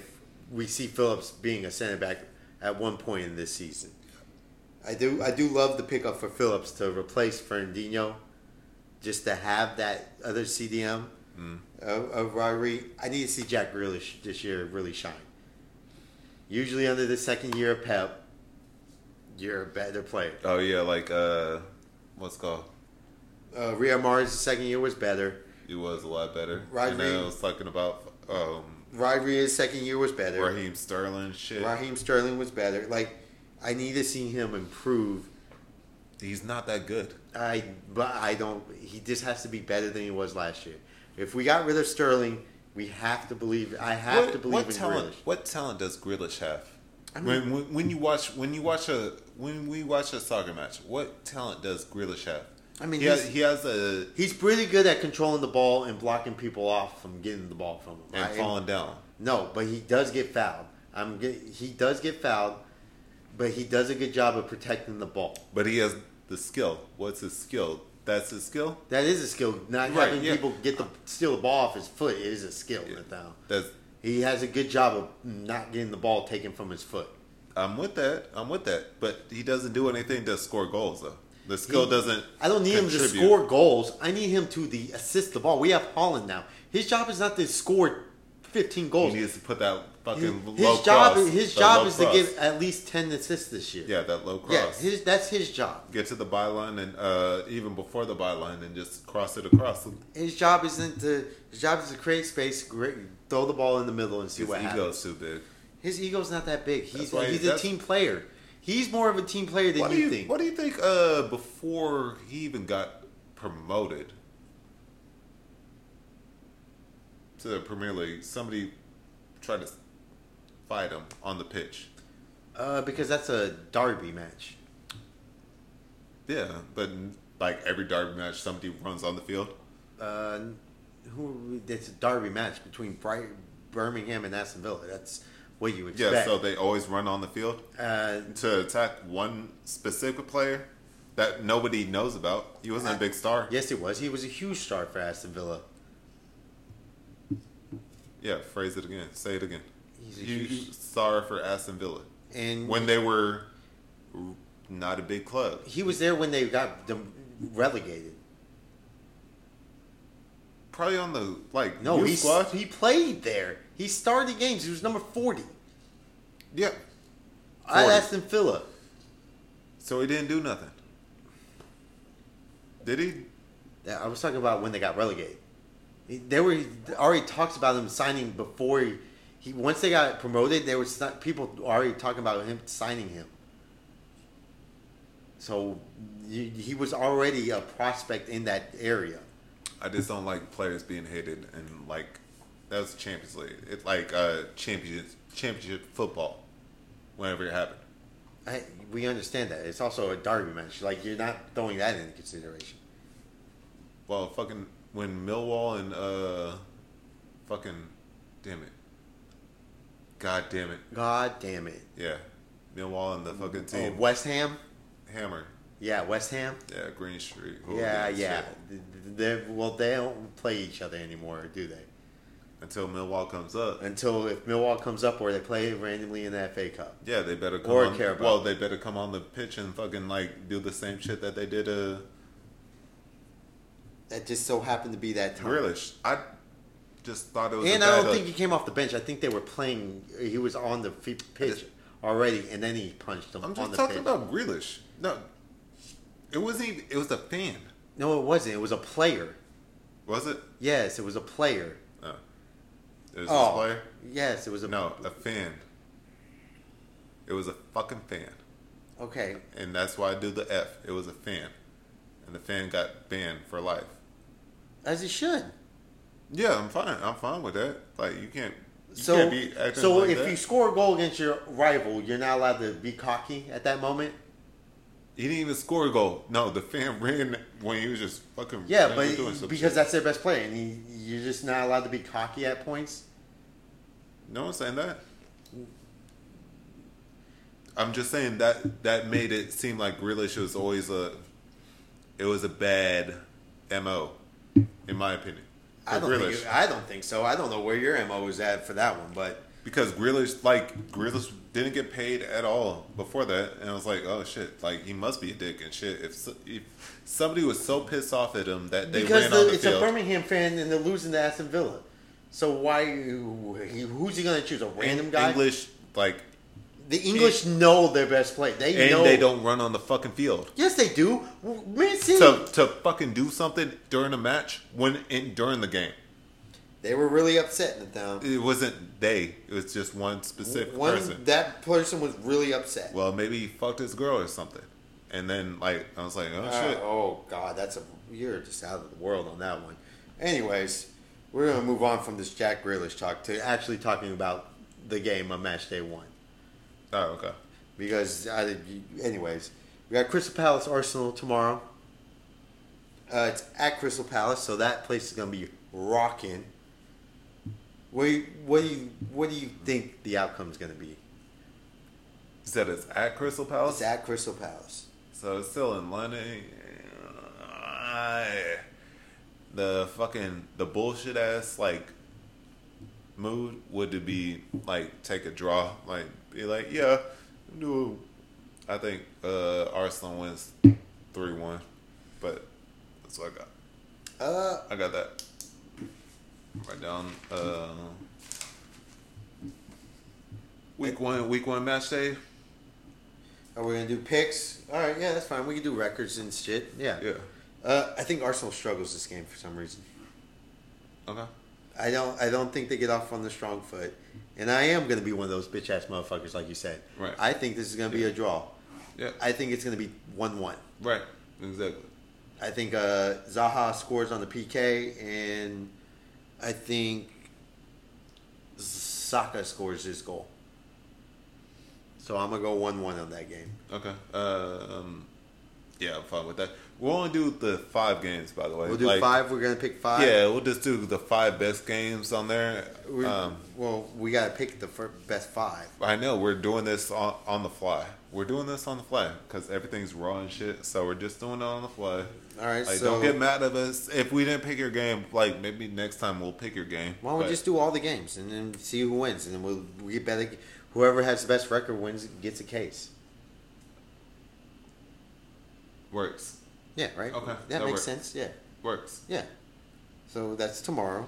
we see Phillips being a center back at one point in this season. I do I do love the pickup for Phillips to replace Fernandinho, just to have that other CDM Mm. of, of Rodri. I need to see Jack Grealish this year really shine. Usually under the second year of Pep, you're a better player. Oh yeah, like uh, what's called? Uh, Riyad Mahrez' second year was better. It was a lot better. Rodri- And I was talking about um, Rodri's second year was better. Raheem Sterling. Shit, Raheem Sterling was better. Like, I need to see him improve. he's not that good. I but I don't. He just has to be better than he was last year. If we got rid of Sterling, we have to believe. I have what, to believe what in talent? Grealish. What talent does Grealish have? When, when when you watch when you watch a when we watch a soccer match, what talent does Grealish have? I mean, he has, he has a He's pretty good at controlling the ball and blocking people off from getting the ball from him. and I- falling down. No, but he does get fouled. I'm get, he does get fouled, but he does a good job of protecting the ball. But he has the skill. What's his skill? That's his skill. That is a skill. Not Right, having yeah. people get the steal the ball off his foot is a skill. Nathaniel. That's He has a good job of not getting the ball taken from his foot. I'm with that. I'm with that. But he doesn't do anything to score goals though. The skill He- doesn't. I don't need him to score goals. I need him to the assist the ball. We have Haaland now. His job is not to score 15 goals. He needs to put that fucking His, low his job, cross, his job is cross. to get at least 10 assists this year. yeah that low Yeah, cross. his, that's his job. get to the byline and uh, even before the byline and just cross it across. His job isn't to. His job is to create space, great, throw the ball in the middle, and see His what happens. His ego's too big. His ego's not that big. He's That's he's a team player. He's more of a team player than you, you think. What do you think? Uh, before he even got promoted to the Premier League, somebody tried to fight him on the pitch. Uh, because that's a derby match. Yeah, but like every derby match, somebody runs on the field. Uh, who? It's a derby match between Bright, Birmingham and Aston Villa. That's what you expect. Yeah, so they always run on the field uh, to attack one specific player that nobody knows about. He wasn't a big star. yes, he was. He was a huge star for Aston Villa. Yeah, phrase it again. Say it again. He's a Huge huge, star for Aston Villa and when they were not a big club. he was there when they got them relegated. Probably on the like No, he squad. he played there. He started games. He was number forty. Yeah, At 40. Aston Villa. so he didn't do nothing. Did he? Yeah, I was talking about when they got relegated. He- They were already talks about him signing before he, he once they got promoted. There was people already talking about him signing him. So he, he was already a prospect in that area. I just don't like players being hated and like that was Champions League. It's like uh championship championship football. Whenever it happened. I, we understand that it's also a derby match. Like you're not throwing that into consideration. Well, fucking when Millwall and uh, fucking, damn it, god damn it, God damn it! yeah, Millwall and the fucking team, Oh, West Ham. Hammer, Yeah, West Ham. yeah, Green Street, yeah, yeah. They, well, they don't play each other anymore, do they? Until Millwall comes up, Until if Millwall comes up or they play randomly in the FA Cup. yeah, they better come Or on. Carabao. Well, they better come on the pitch and fucking like do the same shit that they did uh That just so happened to be that time. Grealish. I just thought it was. And I don't uh, think he came off the bench. I think they were playing. He was on the pitch already, and then he punched him I'm on just the talking pitch. about Grealish. No, it wasn't. Even, it was a fan. no, it wasn't. It was a player. Was it? Yes, it was a player. No. It was Oh, player. yes, it was a No, a fan. It was a fucking fan, Okay, and that's why I do the F. It was a fan, and the fan got banned for life. As he should. Yeah, I'm fine. I'm fine with that. Like you can't. You So, can't be acting so like if that. you score a goal against your rival, you're not allowed to be cocky at that moment. he didn't even score a goal. No, the fan ran when he was just fucking. Yeah, but because shit. that's their best player, and he, you're just not allowed to be cocky at points. no one's saying that. I'm just saying that that made it seem like Grealish was always a. It was a bad mo, in my opinion. I don't, Grealish. think, I don't think so. I don't know where your mo was at for that one, but because Grealish, like Grealish, didn't get paid at all before that, and I was like, oh shit, like he must be a dick and shit. If, if somebody was so pissed off at him that they because ran the, on the it's a field, Birmingham fan and they're losing to Aston Villa, so why? Who's he going to choose? A random guy? English, like, the English know their best player. They and know they don't run on the fucking field. Yes, they do. Man City. To, to fucking do something during a match when in during the game, they were really upset in the town. it wasn't they. It was just one specific One person. that person was really upset. Well, maybe he fucked his girl or something, and then like I was like, oh Uh, shit. oh God, that's a you're just out of the world on that one. Anyways, we're gonna move on from this Jack Grealish talk to actually talking about the game on match day one. Oh okay. Because, uh, anyways, we got Crystal Palace Arsenal tomorrow. Uh, it's at Crystal Palace, so that place is gonna be rocking. What do you, what do you what do you think the outcome is gonna be? You said it's at Crystal Palace. It's at Crystal Palace. So it's still in London. I- The fucking the bullshit ass like mood would it be like take a draw, like be like yeah, do. I think uh, Arsenal wins three one, but that's what I got. Uh, I got that. Right down. Uh, week one, week one match day. are we gonna do picks? All right, yeah, that's fine. We can do records and shit. Yeah. Yeah. Uh, I think Arsenal struggles this game for some reason. Okay. I don't. I don't think they get off on the strong foot, and I am going to be one of those bitch ass motherfuckers, like you said. Right. I think this is going to be a draw. Yeah. I think it's going to be one-one. Right. Exactly. I think uh, Zaha scores on the PK, and I think Saka scores his goal. So I'm gonna go one-one on that game. Okay. Um, Yeah, I'm fine with that. We'll only do the five games, by the way. We'll do Like, five. We're gonna pick five. Yeah, we'll just do the five best games on there. We, Um, well, we gotta pick the fir- best five. I know we're doing this on, on the fly. We're doing this on the fly because everything's raw and shit. So we're just doing it on the fly. All right. Like, so don't get mad at us if we didn't pick your game. Like, maybe next time we'll pick your game. why don't we just do all the games and then see who wins, and then we'll we get better. Whoever has the best record wins gets a case. works? Yeah. Right. Okay, That, that makes works. sense. Yeah. Works. Yeah. So that's tomorrow.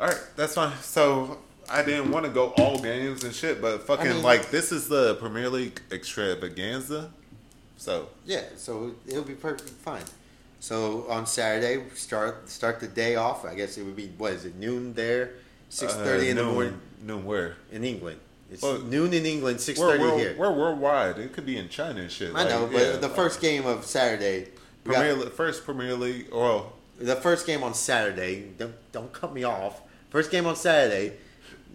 All right, that's fine. So I didn't want to go all games and shit, but fucking I mean- like this is the Premier League extravaganza. So Yeah. So it'll be perfectly fine. So on Saturday, start start the day off. I guess it would be what is it noon there, six thirty uh, in the morning Noon where? in England. It's Well, noon in England, six thirty here. we're worldwide. It could be in China and shit. I know, but yeah, the like, first game of Saturday, we got- Premier Le- first Premier League. Well, the first game on Saturday. Don't, don't cut me off. First game on Saturday,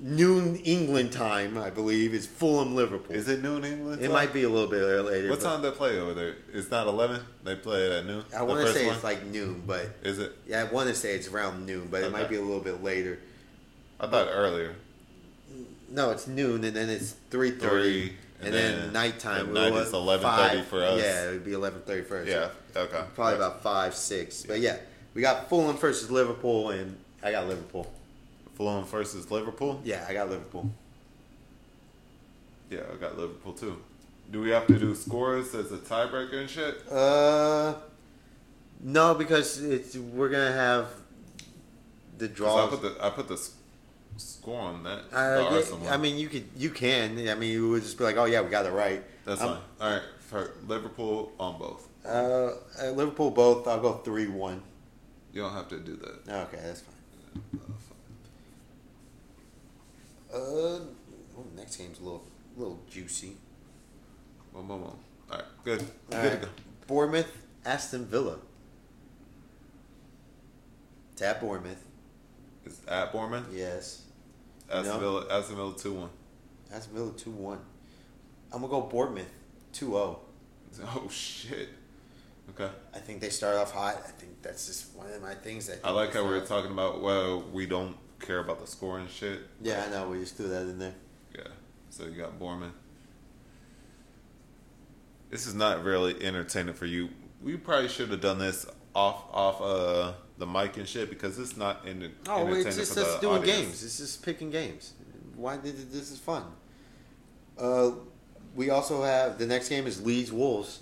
noon England time, I believe, is Fulham Liverpool. is it noon England? It might be a little bit later. What but time they play over there? It's not eleven. They play it at noon. I want to say one? it's like noon, but Is it? yeah, I want to say it's around noon, but it might be a little bit later. I thought earlier. No, it's noon, and then it's three thirty, and, and then, then nighttime. at night it's 11:30 five- for us. Yeah, it would be eleven thirty first. Yeah. Okay. probably about five, six. But yeah, we got Fulham versus Liverpool, and I got Liverpool. Fulham versus Liverpool. Yeah, I got Liverpool. Yeah, I got Liverpool too. Do we have to do scores as a tiebreaker and shit? Uh, no, because it's we're gonna have the draw. I put the I put the score on that. Uh, yeah. I mean, you could, you can. I mean, you would just be like, oh yeah, we got it right. that's I'm- fine. All right, for Liverpool on both. Uh, uh, Liverpool both. I'll go three one. You don't have to do that. Okay, that's fine. Uh, oh, next game's a little, little juicy. Boom, boom, boom. All right, good. All good right. to go. Bournemouth, Aston Villa. It's at Bournemouth. It's at Bournemouth. Yes. Aston. Villa. Aston Villa two one. Aston Villa two one. I'm gonna go Bournemouth 2-0. Oh shit. Okay. I think they start off hot. I think that's just one of my things that I like how we were talking about well we don't care about the score and shit. Yeah, I know. We just threw that in there. Yeah. So you got Bournemouth. This is not really entertaining for you. We probably should have done this off off uh the mic and shit because it's not in Oh, entertaining it's just us doing audience. games. It's just picking games. Why did this is fun? Uh, we also have the next game is Leeds Wolves.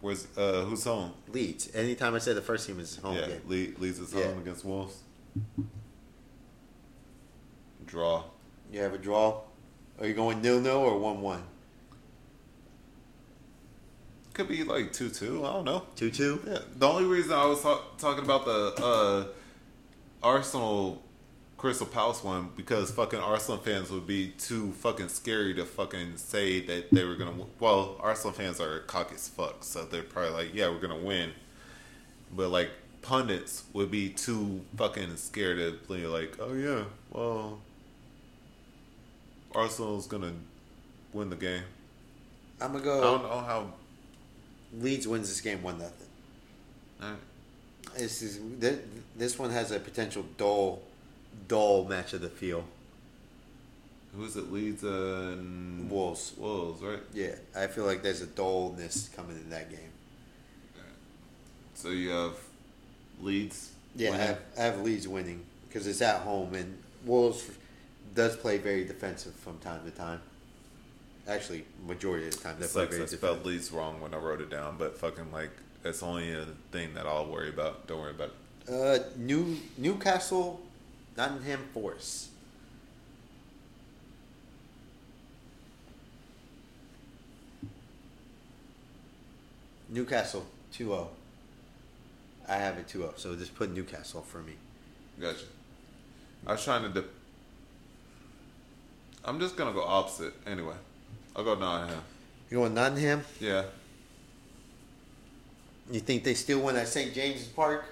Where's uh who's home? Leeds. Anytime I say the first team is home yeah, game. Le- Leeds is Yeah. home against Wolves. Draw. You have a draw. Are you going nil nil or one one? Could be like two two. I don't know. Two two. Yeah. The only reason I was ta- talking about the uh, Arsenal Crystal Palace one because fucking Arsenal fans would be too fucking scary to fucking say that they were gonna. w- Well, Arsenal fans are cocky as fuck, so they're probably like, yeah, we're gonna win. But like pundits would be too fucking scared to be like, oh yeah, well, Arsenal's gonna win the game. I'm gonna go. I go. don't know how. Leeds wins this game one nothing. Alright. This is this one has a potential dull, dull match of the field. Who is it? Leeds and Wolves. Wolves, right? Yeah, I feel like there's a dullness coming in that game. So you have Leeds. Yeah, I have, I have Leeds winning because it's at home and Wolves does play very defensive from time to time. Actually, majority of the time play sucks. I spelled defensive. Wrong when I wrote it down, but fucking like it's only a thing that I'll worry about. Don't worry about it. Uh, New Newcastle, Nottingham Forest. Newcastle 2-0. I have it 2-0, so just put Newcastle for me. Gotcha. I was trying to. Dip. I'm just gonna go opposite anyway. I'll go Nottingham. You going Nottingham? Yeah, You think they still win at St. James's Park?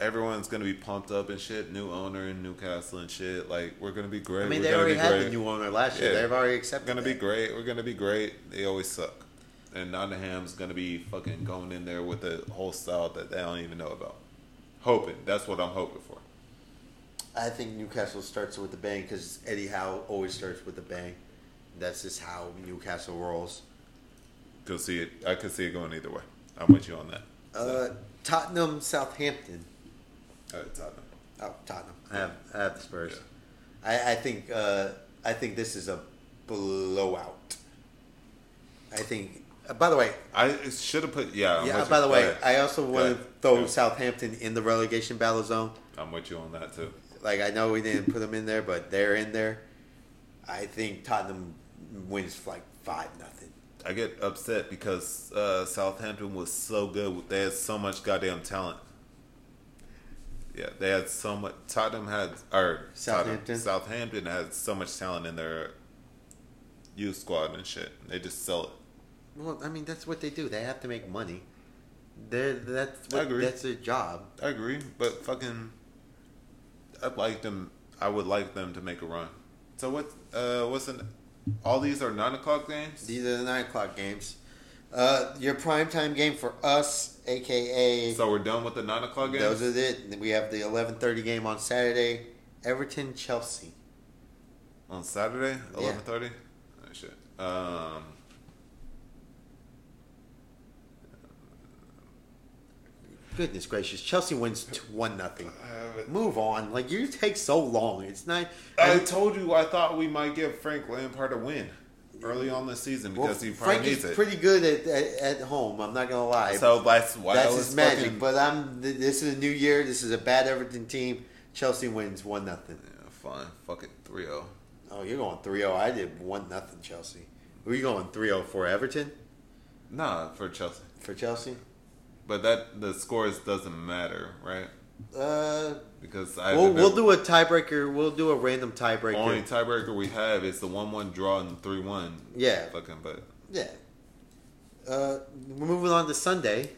everyone's gonna be pumped up and shit. New owner in Newcastle and shit. Like we're gonna be great. I mean, we're they already had great. the new owner last year. Yeah. They've already accepted. gonna be great. We're gonna be great. They always suck. And Nottingham's gonna be fucking going in there with a whole style that they don't even know about. Hoping. That's what I'm hoping for. I think Newcastle starts with a bang because Eddie Howe always starts with a bang. That's just how Newcastle rolls. Go see it. I could see it going either way. I'm with you on that. Uh, Tottenham, Southampton. Uh, Tottenham. Oh, Tottenham. I have, I have the Spurs. I, I think uh, I think this is a blowout. I think. Uh, by the way, I should have put. Yeah. I'm yeah. By you. the way. I also want to throw Go. Southampton in the relegation battle zone. I'm with you on that too. Like I know we didn't put them in there, but they're in there. I think Tottenham wins like five nothing. I get upset because uh, Southampton was so good. They had so much goddamn talent. Yeah, they had so much. Tottenham had or Southampton? Tottenham, Southampton had so much talent in their youth squad and shit. They just sell it. Well, I mean that's what they do. They have to make money. They're, that's I agree. that's their job. I agree, but fucking, I'd like them. I would like them to make a run. So what? Uh, what's an? All these are nine o'clock games. These are the nine o'clock games. Uh, your primetime game for us, aka So we're done with the nine o'clock game. those are it. We have the eleven thirty game on Saturday, Everton Chelsea. on Saturday, Yeah. eleven thirty. Oh shit. Um, Goodness gracious, Chelsea wins one nothing. Move on. Like you take so long. It's not. I told you I thought we might give Frank Lampard a win early on this season well, because he probably Frank needs is it. pretty good at, at, at home. I'm not gonna lie. so that's why That's his magic. fucking- But I'm. This is a new year. This is a bad Everton team. Chelsea wins one nothing. yeah, fine. Fuck it, 3-0. Oh, you're going 3-0. I did one nothing Chelsea. Who are you going 3-0 for Everton? Nah, for Chelsea. For Chelsea? But that the scores doesn't matter, right? Uh, Because I we'll, we'll do a tiebreaker. We'll do a random tiebreaker. only tiebreaker we have is the one-one draw and three-one. Yeah. Fucking, but Yeah. Uh, we're moving on to Sunday.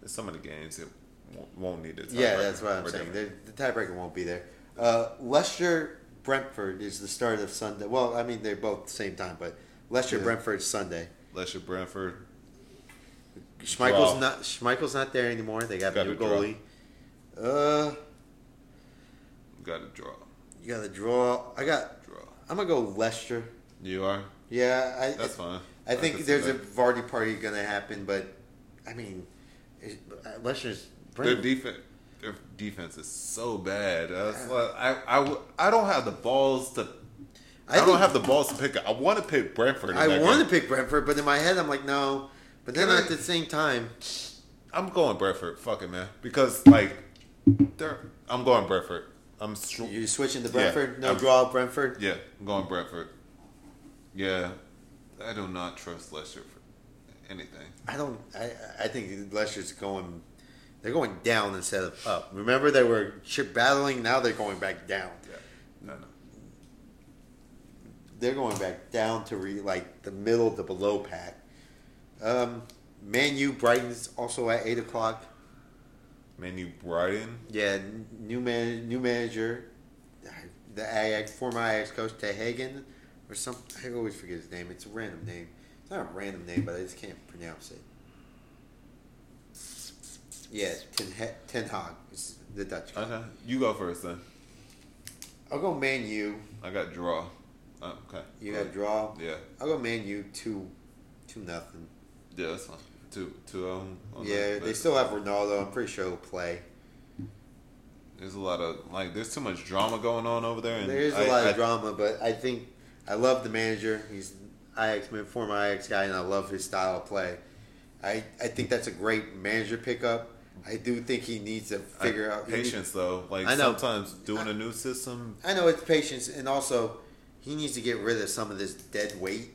there's some of the games it won't, won't need it. Yeah, that's what I'm saying. The, the tiebreaker won't be there. Uh, Leicester Brentford is the start of Sunday. Well, I mean they're both the same time, but Leicester Yeah. Brentford Sunday. Leicester Brentford. Schmeichel's not Schmeichel's not there anymore. They got a new a draw. goalie. Uh, Got a draw. you got a draw. I got. Draw. I'm gonna go Leicester. You are. Yeah, I, That's fine. I think there's a. Vardy party gonna happen, but I mean, uh, Leicester's Their defense, their defense is so bad. I, like, I, I, I don't have the balls to. I, think- don't have the balls to pick. I want to pick Brentford. I want to pick Brentford, but in my head I'm like no. But then at the same time, I'm going Brentford. Fuck it, man. Because like, they're. I'm going Brentford. I'm. Str- you're switching to Yeah, Brentford. no I'm- draw Brentford. yeah, I'm going Brentford. Yeah, I do not trust Leicester for anything. I don't. I I think Leicester's going. They're going down instead of up. Remember they were ch- battling. Now they're going back down. Yeah, no, no. They're going back down to re, like the middle to below pack. Um, Man U Brighton's also at eight o'clock. Man, you Brighton. Yeah, new man, new manager, the Ajax former Ajax coach Te Hagen or some. I always forget his name. It's a random name. It's not a random name, but I just can't pronounce it. Yeah, Ten, Ten Hag is the Dutch guy. Okay, you go first then. I'll go Man U. I got draw. Oh, okay. You got draw. Yeah, I'll go Man U two, two nothing. Yeah, that's fine. Two, two um. on Yeah, that, they still have Ronaldo. I'm pretty sure he'll play. There's a lot of like. There's too much drama going on over there, and There is a I- lot I- of drama, but I think I love the manager. He's Ajax, former Ajax guy, and I love his style of play. I, I think that's a great manager pickup. I do think he needs to I- figure out he needs- patience though. Like I know. sometimes doing a new system. I know it's patience, and also he needs to get rid of some of this dead weight.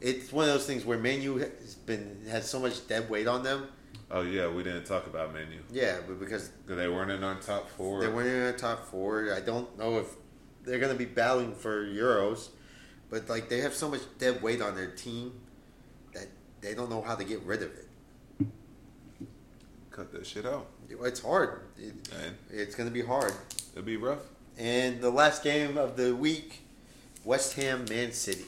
It's one of those things where Man U has been has so much dead weight on them. Oh yeah, we didn't talk about menu Yeah, but because because they weren't in our top four. they weren't in our top four, I don't know if they're going to be battling for Euros. But like they have so much dead weight on their team that they don't know how to get rid of it. cut that shit out. It's hard. It, it's going to be hard. it'll be rough. And the last game of the week, West Ham Man City.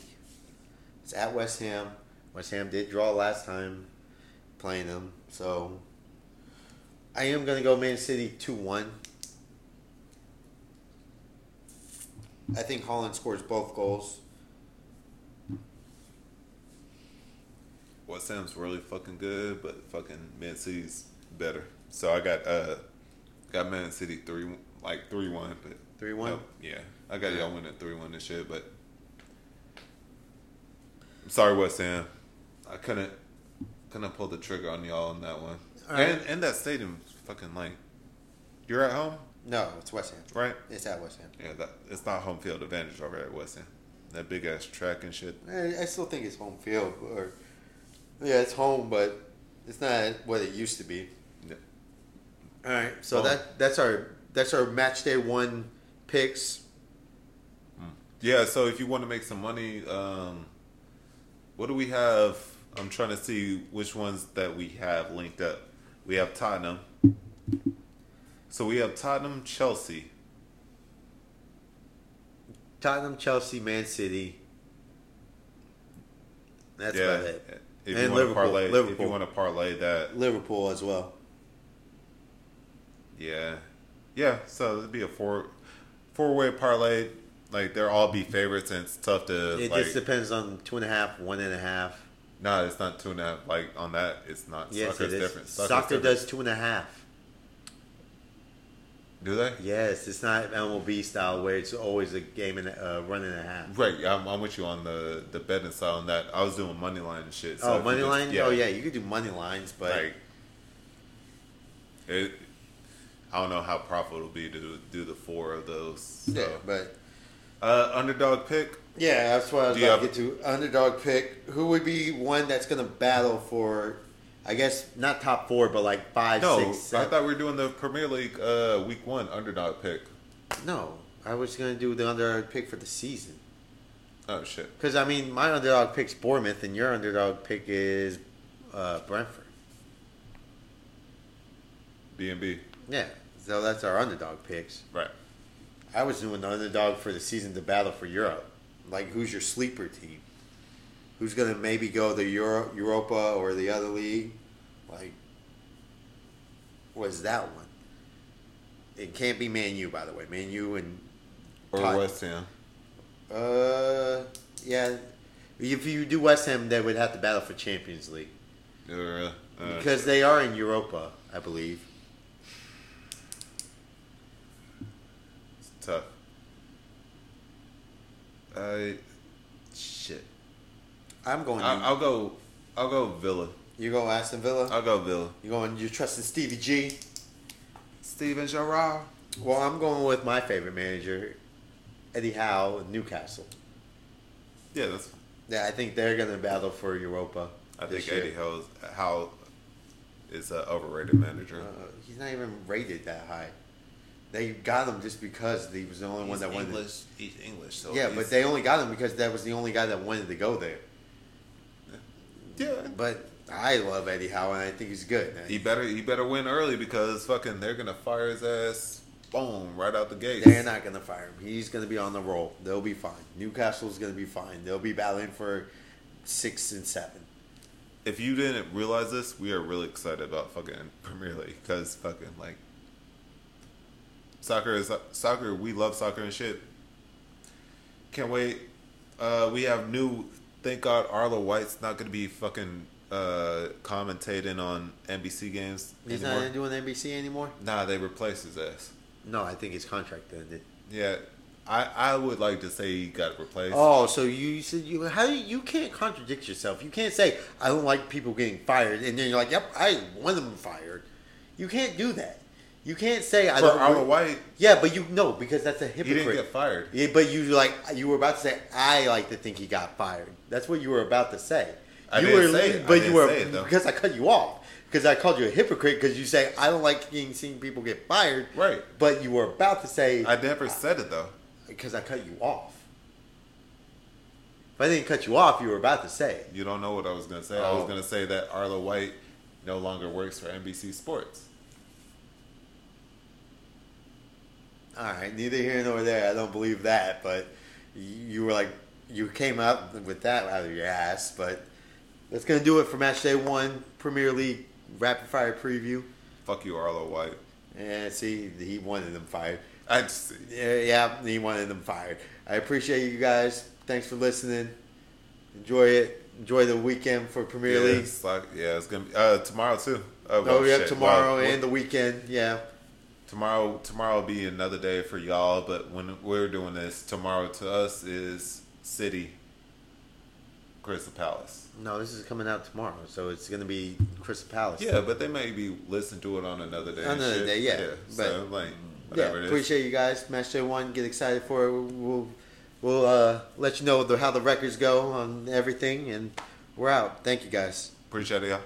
It's at West Ham. West Ham did draw last time playing them, so I am going to go Man City 2 1. I think Haaland scores both goals. West Ham's really fucking good, but fucking Man City's better. So I got uh got Man City three like three one, but 3 1. no, yeah, I got y'all winning three one and shit. But sorry, West Ham, I couldn't couldn't pull the trigger on y'all on that one. Right. And and that stadium fucking like you're at home, No, it's West Ham. right? It's at West Ham. Yeah, that it's not home field advantage over at West Ham. That big ass track and shit. I, I still think it's home field, or yeah, it's home, but it's not what it used to be. Yeah. All right, so Oh. that that's our that's our match day one picks. Yeah, so if you want to make some money, um, what do we have? I'm trying to see which ones that we have linked up. We have Tottenham. So we have Tottenham, Chelsea. Tottenham, Chelsea, Man City. That's yeah. about it. If And you want to Liverpool, parlay, if you want to parlay that, Liverpool as well. yeah, yeah. So it'd be a four, four way parlay. Like they're all be favorites, and it's tough to It like. just depends on two and a half, one and a half. No, it's not two and a half. Like on that, it's not. Yes, Soccer's it is. different. Soccer's Soccer different. does two and a half. Do they? Yes, it's not MLB style where it's always a game and a uh, run and a half. Right, I'm, I'm with you on the the betting side on that. I was doing money line and shit. so oh, money just- line. Oh yeah, you could do money lines, but like it. I don't know how profitable it'll be to do, do the four of those. So. yeah, but Uh, underdog pick. Yeah, that's what I was Do about to get to. Underdog pick. Who would be one that's going to battle for, I guess, not top four, but like five, No, six, I thought we were doing the Premier League uh, week one underdog pick. no, I was going to do the underdog pick for the season. Oh shit! Because, I mean, my underdog pick's Bournemouth, and your underdog pick is uh, Brentford. B and B. Yeah, so that's our underdog picks. Right. I was doing the underdog for the season to battle for Europe. Like, who's your sleeper team? Who's going to maybe go the Euro, Europa or the other league? Like, was that one? It can't be Man U, by the way. Man U and Or Tot- West Ham. uh, yeah. If you do West Ham, they would have to battle for Champions League Or, uh, because they are in Europa, I believe. it's tough. I shit. I'm going. I, I'll go. I'll go Villa. you go Aston Villa. I'll go Villa. you going? You trusting Stevie G? Steven Gerrard. Well, I'm going with my favorite manager, Eddie Howe, in Newcastle. Yeah, that's. Yeah, I think they're going to battle for Europa. I think year. Eddie Howe's Howe is an overrated manager. Uh, he's not even rated that high. They got him just because he was the only one that wanted. English. He's English, so yeah, he's- but they only got him because that was the only guy that wanted to go there. yeah. But I love Eddie Howe, and I think he's good. He better he better win early because fucking they're gonna fire his ass, boom, right out the gate. They're not going to fire him. He's going to be on the roll. They'll be fine. Newcastle's going to be fine. They'll be battling for six and seven. If you didn't realize this, we are really excited about fucking Premier League because fucking like soccer is soccer. We love soccer and shit. Can't wait. Uh, we have new. Thank God, Arlo White's not gonna be fucking uh, commentating on NBC games He's anymore. not doing NBC anymore. nah, they replaced his ass. No, I think his contract ended. Yeah, I I would like to say he got replaced. Oh, so you said you how you, you can't contradict yourself. You can't say I don't like people getting fired, and then you're like, "Yep, I want them fired." You can't do that. You can't say I For don't. Arlo White, Yeah, but you know because that's a hypocrite. he didn't get fired. Yeah, but you like you were about to say I like to think he got fired. That's what you were about to say. I you didn't were, say it. I but didn't you were say it, though. because I cut you off because I called you a hypocrite because you say I don't like seeing people get fired. Right. But you were about to say I never said it though. because I cut you off. If I didn't cut you off, you were about to say. You don't know what I was gonna say. I was Oh. gonna say that Arlo White no longer works for NBC Sports. All right, neither here nor there. I don't believe that, but you were like you came up with that out of your ass. But that's gonna do it for Match Day One Premier League Rapid Fire Preview. Fuck you, Arlo White. Yeah, see, he wanted them fired. I just, Yeah, yeah, he wanted them fired. I appreciate you guys. Thanks for listening. Enjoy it. Enjoy the weekend for Premier yeah, League. it's like yeah, it's gonna be uh, tomorrow too. Oh, Oh, well, yeah, shit. tomorrow Well, and the weekend. Yeah. Tomorrow tomorrow will be another day for y'all but when we're doing this tomorrow to us is city crystal palace No, this is coming out tomorrow, so it's gonna be Crystal Palace. yeah but they may be listening to it on another day Another shit. day, yeah, so but- like yeah. whatever it is Appreciate you guys. Match day one. Get excited for it. We'll we'll uh, let you know the, how the records go on everything, and we're out. Thank you guys. appreciate it y'all